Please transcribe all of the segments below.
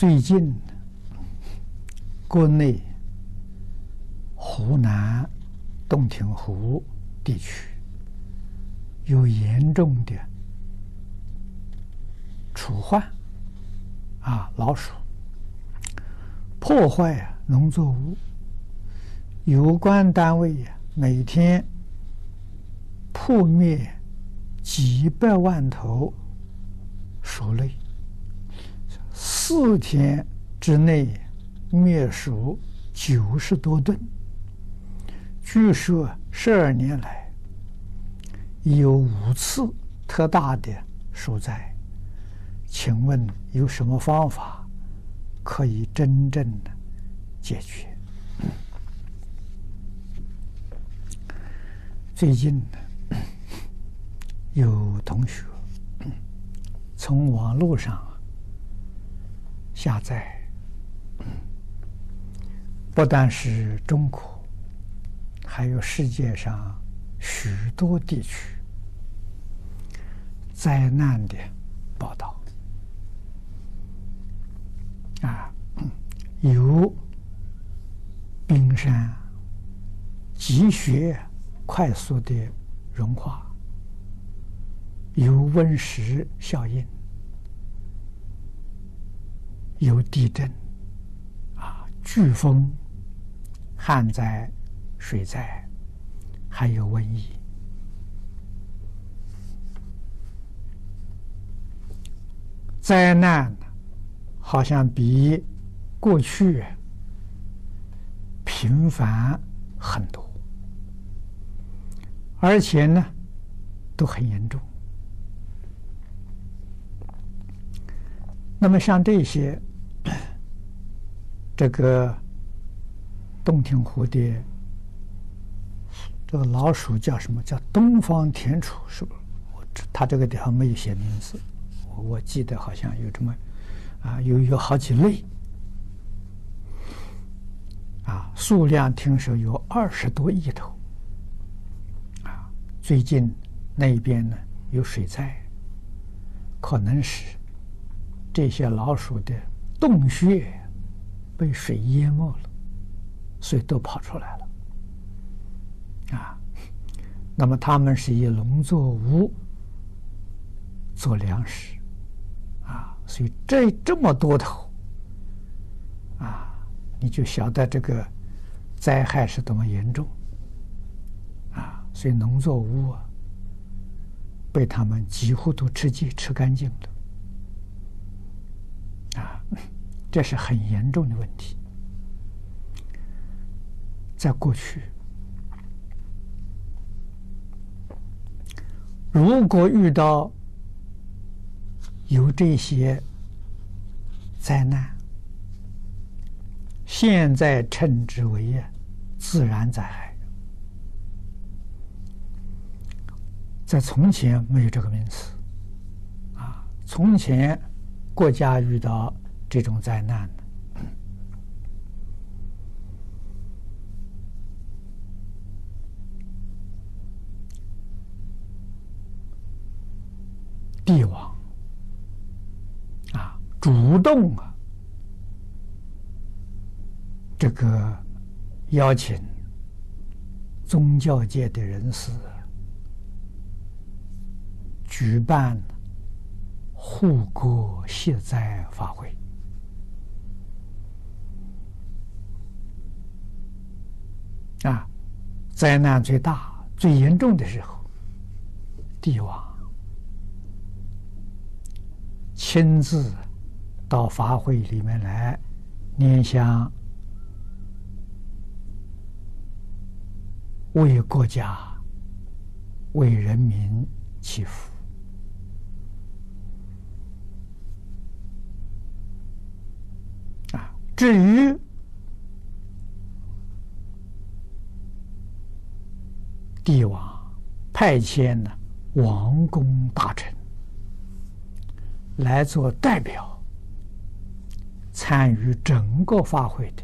最近国内湖南洞庭湖地区有严重的鼠患啊，老鼠破坏农作物，有关单位呀，每天扑灭几百万头鼠类。四天之内灭鼠九十多吨，据说十二年来有五次特大的鼠灾，请问有什么方法可以真正的解决？最近呢，有同学从网络上。下载，不但是中国，还有世界上许多地区灾难的报道啊，有冰山积雪快速的融化，有温室效应。有地震，啊，飓风、旱灾、水灾，还有瘟疫，灾难好像比过去频繁很多，而且呢，都很严重。那么像这些。这个洞庭湖的这个老鼠叫什么？叫东方田鼠，是不？我它这个地方没有写名字，我我记得好像有这么啊，有有好几类啊，数量听说有二十多亿头啊。最近那边呢有水灾，可能是这些老鼠的洞穴。被水淹没了，所以都跑出来了，啊，那么他们是以农作物做粮食，啊，所以这这么多头，啊，你就晓得这个灾害是多么严重，啊，所以农作物啊，被他们几乎都吃尽吃干净了。这是很严重的问题。在过去，如果遇到有这些灾难，现在称之为自然灾害。在从前没有这个名词，啊，从前国家遇到。这种灾难，帝王啊，主动啊，这个邀请宗教界的人士举办护国卸灾法会。啊，灾难最大、最严重的时候，帝王亲自到法会里面来念香，为国家、为人民祈福。啊，至于。帝王派遣呢王公大臣来做代表，参与整个法会的。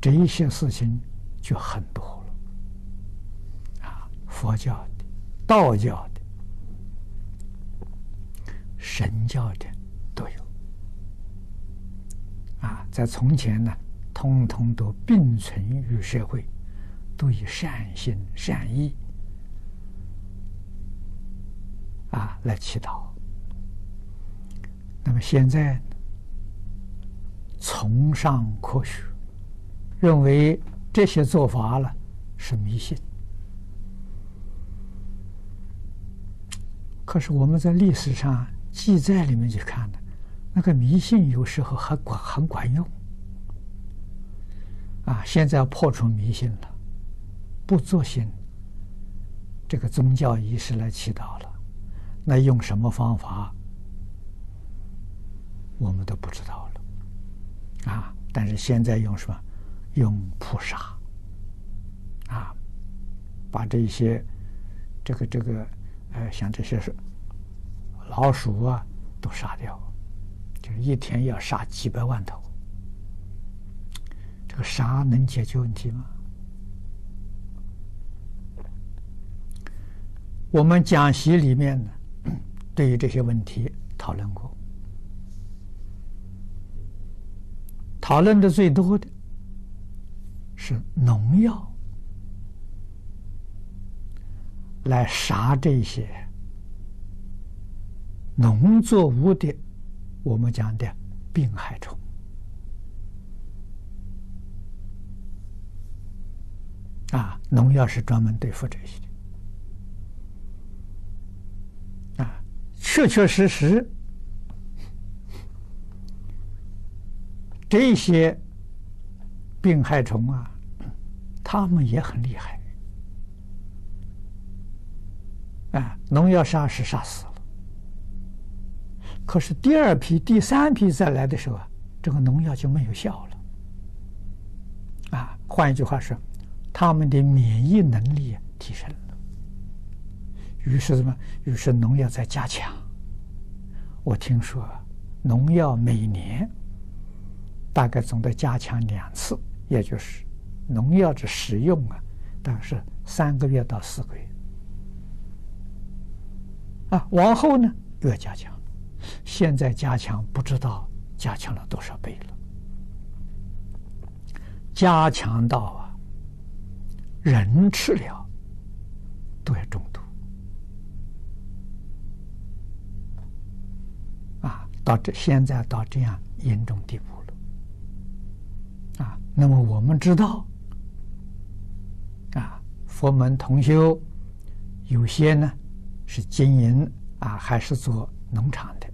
这一些事情就很多了。啊，佛教的、道教的、神教的都有。啊在从前呢，通通都并存于社会，都以善心善意啊来祈祷。那么现在崇尚科学，认为这些做法了是迷信。可是我们在历史上记载里面去看呢，那个迷信有时候还管很管用。啊，现在要破除迷信了，不做信这个宗教仪式来祈祷了，那用什么方法，我们都不知道了。啊，但是现在用什么？用扑杀。啊，把这些这个这个。呃，像这些是老鼠啊，都杀掉，就是一天要杀几百万头。这个杀能解决问题吗？我们讲习里面呢，对于这些问题讨论过，讨论的最多的是农药。来杀这些农作物的，我们讲的病害虫啊，农药是专门对付这些确确实实，这些病害虫啊，他们也很厉害。啊，农药杀是杀死了，可是第二批、第三批再来的时候啊，这个农药就没有效了。啊，换一句话说，他们的免疫能力提升了。于是什么？于是农药在加强。我听说，农药每年大概总得加强两次，也就是农药的使用啊，大概是三个月到四个月。啊，往后呢又要加强，现在加强不知道加强了多少倍了，加强到啊，人吃了都要中到这现在到这样严重地步了，啊，那么我们知道，啊，佛门同修有些呢。是经营啊，还是做农场的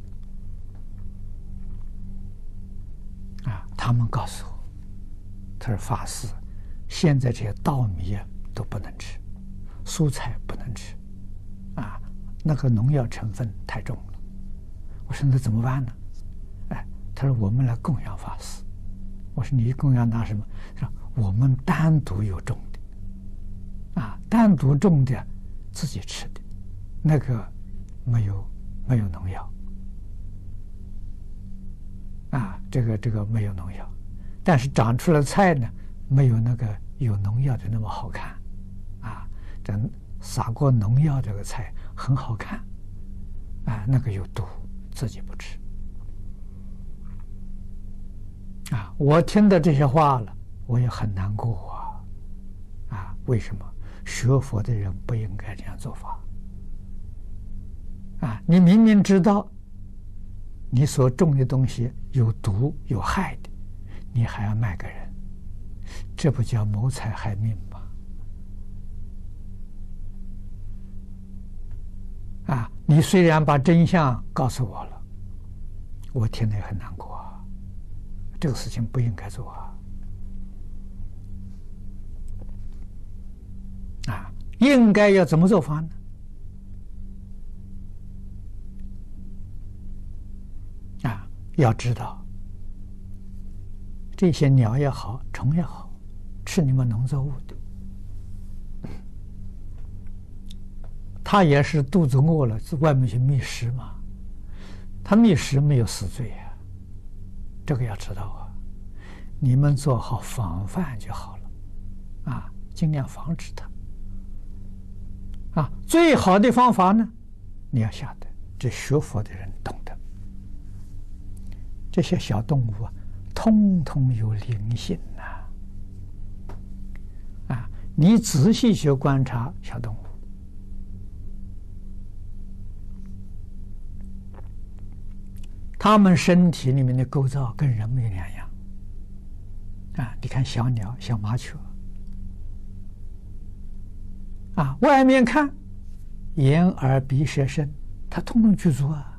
啊？他们告诉我，他说法师，现在这些稻米啊都不能吃，蔬菜不能吃，啊，那个农药成分太重。我说那怎么办呢？哎，他说我们来供养法师。我说你供养拿什么？他说我们单独有种的，啊，单独种的自己吃的。那个没有没有农药啊，这个这个没有农药，但是长出来菜呢，没有那个有农药的那么好看啊。这撒过农药这个菜很好看啊，那个有毒，自己不吃啊。我听到这些话了，我也很难过啊啊！为什么学佛的人不应该这样做法？啊！你明明知道你所种的东西有毒有害的，你还要卖给人，这不叫谋财害命吗？啊！你虽然把真相告诉我了，我听了也很难过。这个事情不应该做啊！啊，应该要怎么做法呢？啊要知道，这些鸟也好，虫也好，吃你们农作物的，他也是肚子饿了，在外面去觅食嘛。他觅食没有死罪呀，这个要知道啊。你们做好防范就好了，啊，尽量防止它。啊，最好的方法呢，你要晓得，这学佛的人懂得。这些小动物啊，通通有灵性呐！啊，你仔细去观察小动物，他们身体里面的构造跟人没两样。啊，你看小鸟、小麻雀，啊，外面看眼、耳、鼻、舌、身，它通通具足啊。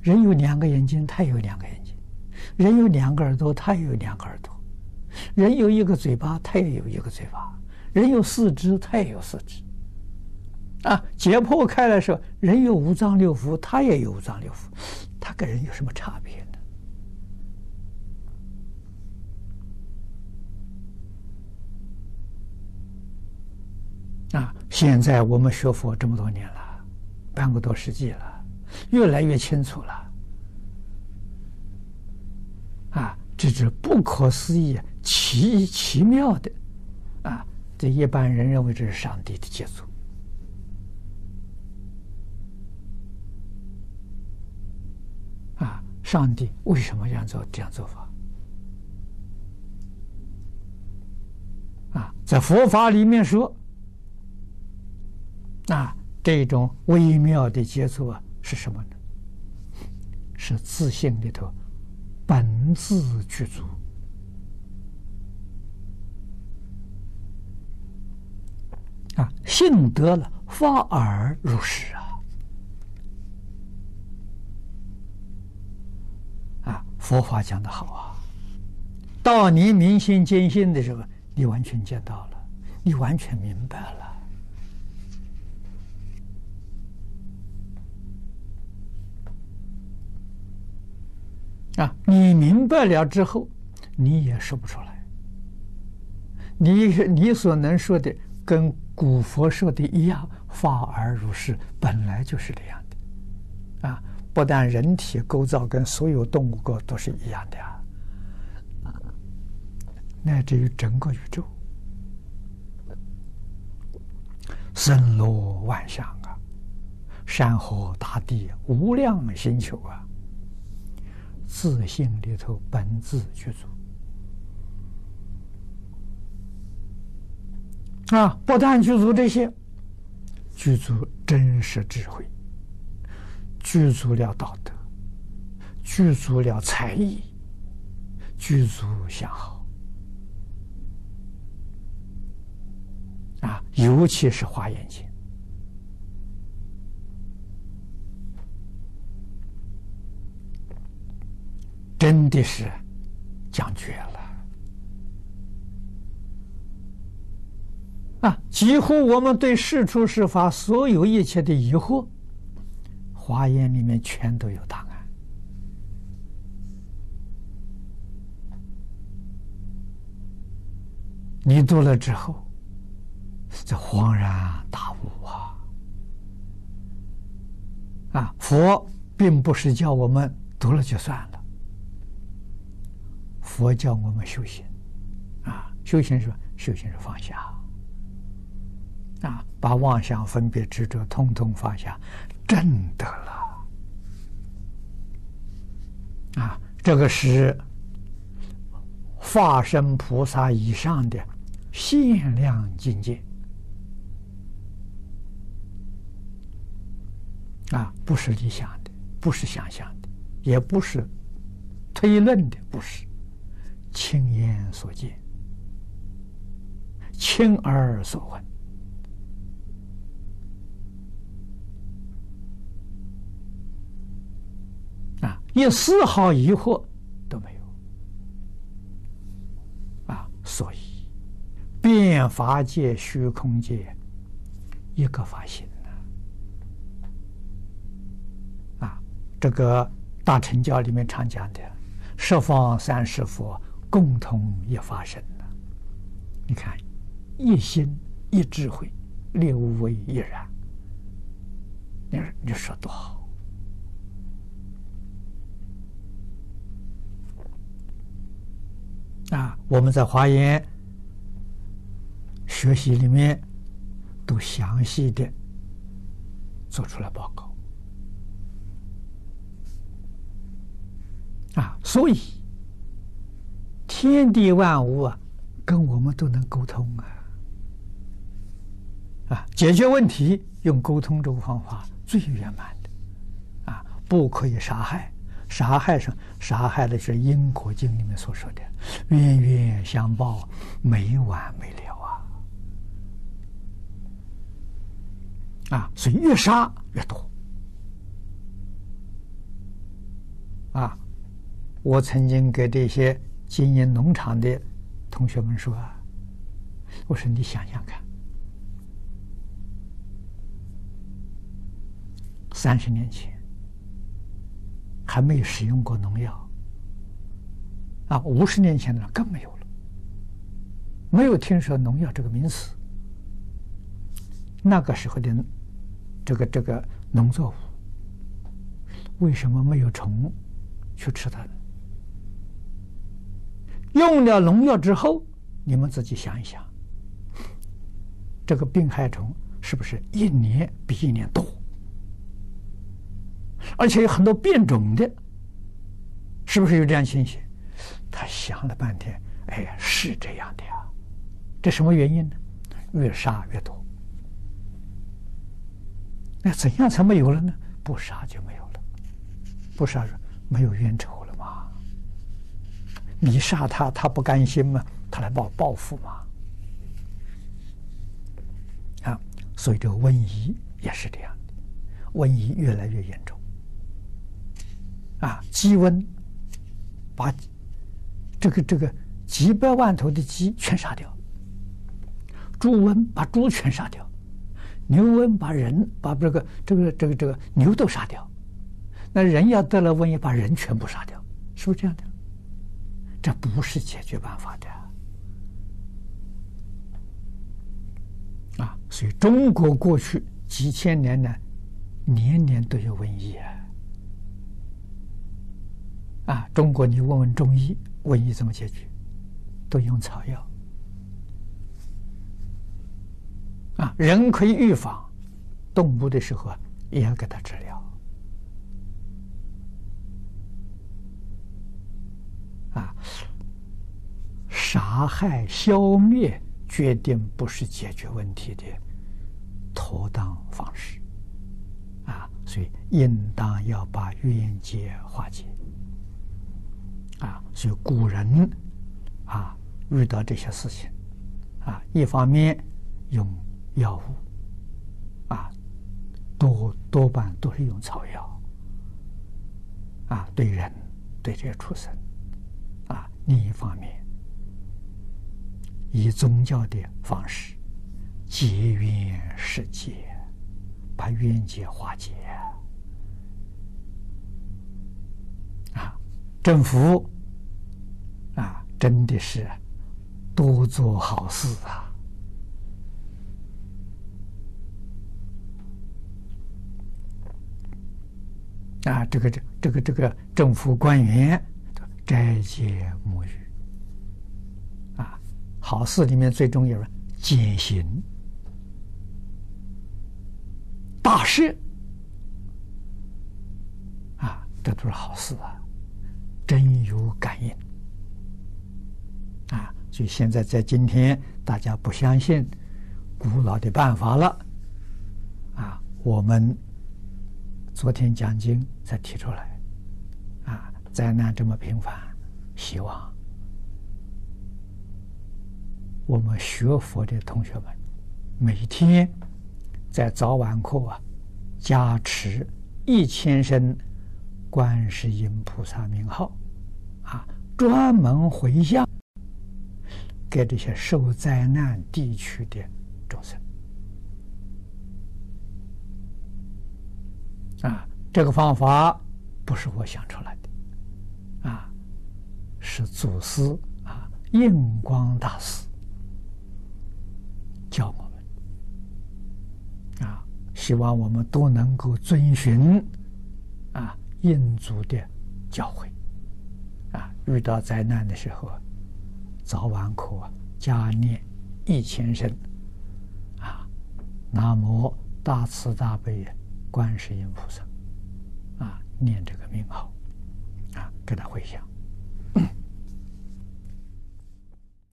人有两个眼睛，它有两个眼睛；人有两个耳朵，它也有两个耳朵；人有一个嘴巴，它也有一个嘴巴；人有四肢，它也有四肢。啊，解剖开来说，人有五脏六腑，它也有五脏六腑，它跟人有什么差别呢？啊！现在我们学佛这么多年了，半个多世纪了，越来越清楚了。啊，这是不可思议、奇奇妙的，啊！这一般人认为这是上帝的杰作。啊，上帝为什么这样做？这样做法？啊，在佛法里面说。那这种微妙的接触啊是什么呢？是自性里头本自具足啊，性得了发而入实啊！佛法讲得好啊！到你明心见性的时候，你完全见到了，你完全明白了。啊，你明白了之后，你也说不出来。你你所能说的，跟古佛说的一样，法而如是，本来就是这样的。啊，不但人体构造跟所有动物构都是一样的啊，乃至于整个宇宙，森罗万象啊，山河大地，无量星球啊。自性里头本自具足啊！不但具足这些，具足真实智慧，具足了道德，具足了才艺，具足相好啊！尤其是华严经。真的是讲绝了啊！几乎我们对事出事法所有一切的疑惑，华严里面全都有答案。你读了之后，这恍然大悟啊！啊，佛并不是叫我们读了就算了。佛教我们修行，啊，修行是修行是放下，啊，把妄想、分别、执着通通放下，真得了，啊，这个是化身菩萨以上的限量境界，啊，不是理想的，不是想象的，也不是推论的，不是。亲眼所见，亲耳所闻，一丝毫疑惑都没有，啊，所以变法界、虚空界，一个法性啊，这个大乘教里面常讲的十方三世佛。共同一法身，你看，一心一智慧，六位一然。你说你说多好啊！我们在华严学习里面都详细的做出来报告啊，所以。天地万物啊，跟我们都能沟通啊，啊，解决问题用沟通这个方法最圆满的，啊，不可以杀害，杀害上杀害的是《因果经》里面所说的冤冤相报，没完没了啊，啊，所以越杀越多，啊，我曾经给这些。经营农场的同学们说：“啊，我说你想想看，三十年前还没有使用过农药，啊，五十年前呢更没有了，没有听说农药这个名词。那个时候的这个这个农作物，为什么没有虫去吃它呢？”用了农药之后，你们自己想一想，这个病害虫是不是一年比一年多？而且有很多变种的，是不是有这样情形？他想了半天，哎呀，是这样的呀。这什么原因呢？越杀越多。那怎样才没有了呢？不杀就没有了，不杀没有冤仇了。你杀他，他不甘心吗？他来报报复吗？啊，所以这个瘟疫也是这样的，瘟疫越来越严重。啊，鸡瘟把这个这个几百万头的鸡全杀掉，猪瘟把猪全杀掉，牛瘟把人把这个这个这个这个牛都杀掉，那人要得了瘟疫，把人全部杀掉，是不是这样的？这不是解决办法的啊！所以中国过去几千年呢，年年都有瘟疫啊！啊，中国你问问中医，瘟疫怎么解决？都用草药啊！人可以预防，动物的时候啊也要给它治疗。啊，杀害、消灭，决定不是解决问题的妥当方式。啊，所以应当要把冤结化解。啊，所以古人啊，遇到这些事情，啊，一方面用药物，啊，多多半都是用草药。啊，对人，对这些畜生。啊另一方面，以宗教的方式结缘释结，把冤结化解政府啊，真的是多做好事啊！啊，这个这这个这个政府官员。斋戒沐浴啊，好事里面最重要的减刑、大赦啊，这都是好事啊，真有感应啊！所以现在在今天，大家不相信古老的办法了啊，我们昨天讲经才提出来啊。灾难这么频繁，希望我们学佛的同学们每天在早晚课啊，加持一千声观世音菩萨名号啊，专门回向给这些受灾难地区的众生啊，这个方法不是我想出来的。啊，是祖师啊，印光大师教我们啊，希望我们都能够遵循啊印祖的教诲啊，遇到灾难的时候，早晚苦啊加念一千声啊，南无大慈大悲观世音菩萨啊，念这个名号啊。给他回响。